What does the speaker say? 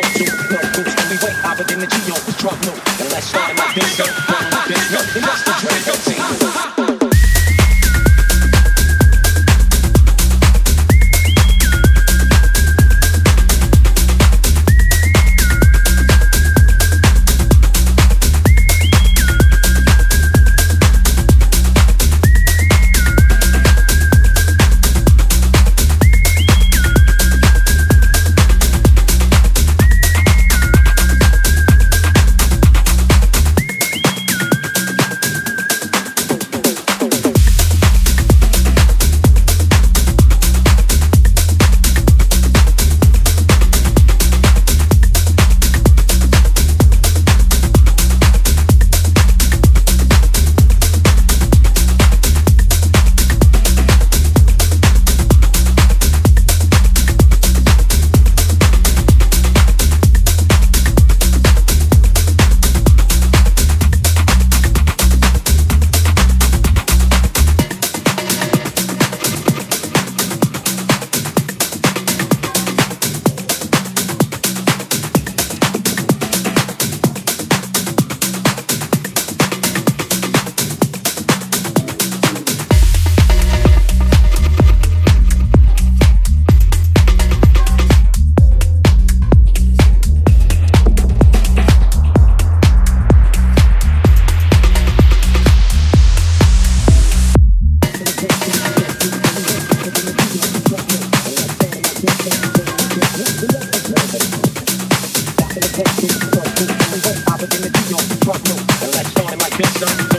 Just the train for the team. Back in the culture.